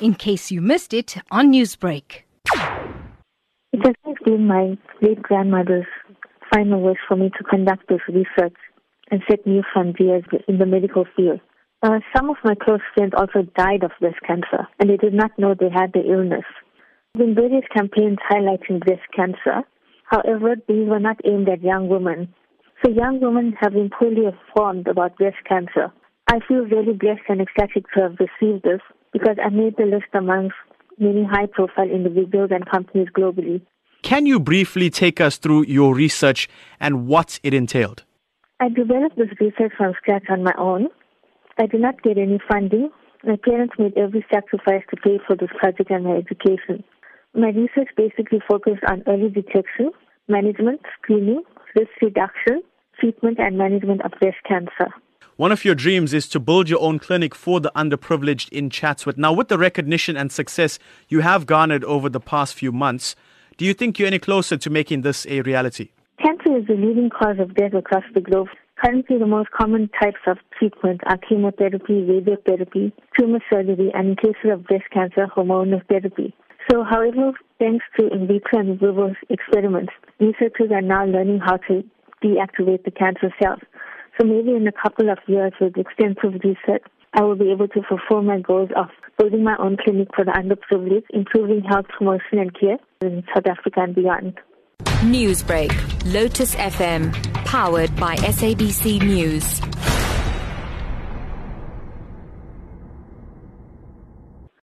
in case you missed it on Newsbreak. It has been my great grandmother's final wish for me to conduct this research and set new frontiers in the medical field. Uh, some of my close friends also died of breast cancer, and they did not know they had the illness. There been various campaigns highlighting breast cancer. However, these were not aimed at young women. So young women have been poorly informed about breast cancer. I feel really blessed and ecstatic to have received this because I made the list amongst many high profile individuals and companies globally. Can you briefly take us through your research and what it entailed? I developed this research from scratch on my own. I did not get any funding. My parents made every sacrifice to pay for this project and my education. My research basically focused on early detection, management, screening, risk reduction, treatment, and management of breast cancer. One of your dreams is to build your own clinic for the underprivileged in Chatsworth. Now, with the recognition and success you have garnered over the past few months, do you think you're any closer to making this a reality? Cancer is the leading cause of death across the globe. Currently, the most common types of treatment are chemotherapy, radiotherapy, tumor surgery, and in cases of breast cancer, hormonal therapy. So, however, thanks to in vitro and vivo experiments, researchers are now learning how to deactivate the cancer cells. So maybe in a couple of years with extensive research, I will be able to fulfill my goals of building my own clinic for the underprivileged, improving health promotion and care in South Africa and beyond. Newsbreak, Lotus FM, powered by SABC News.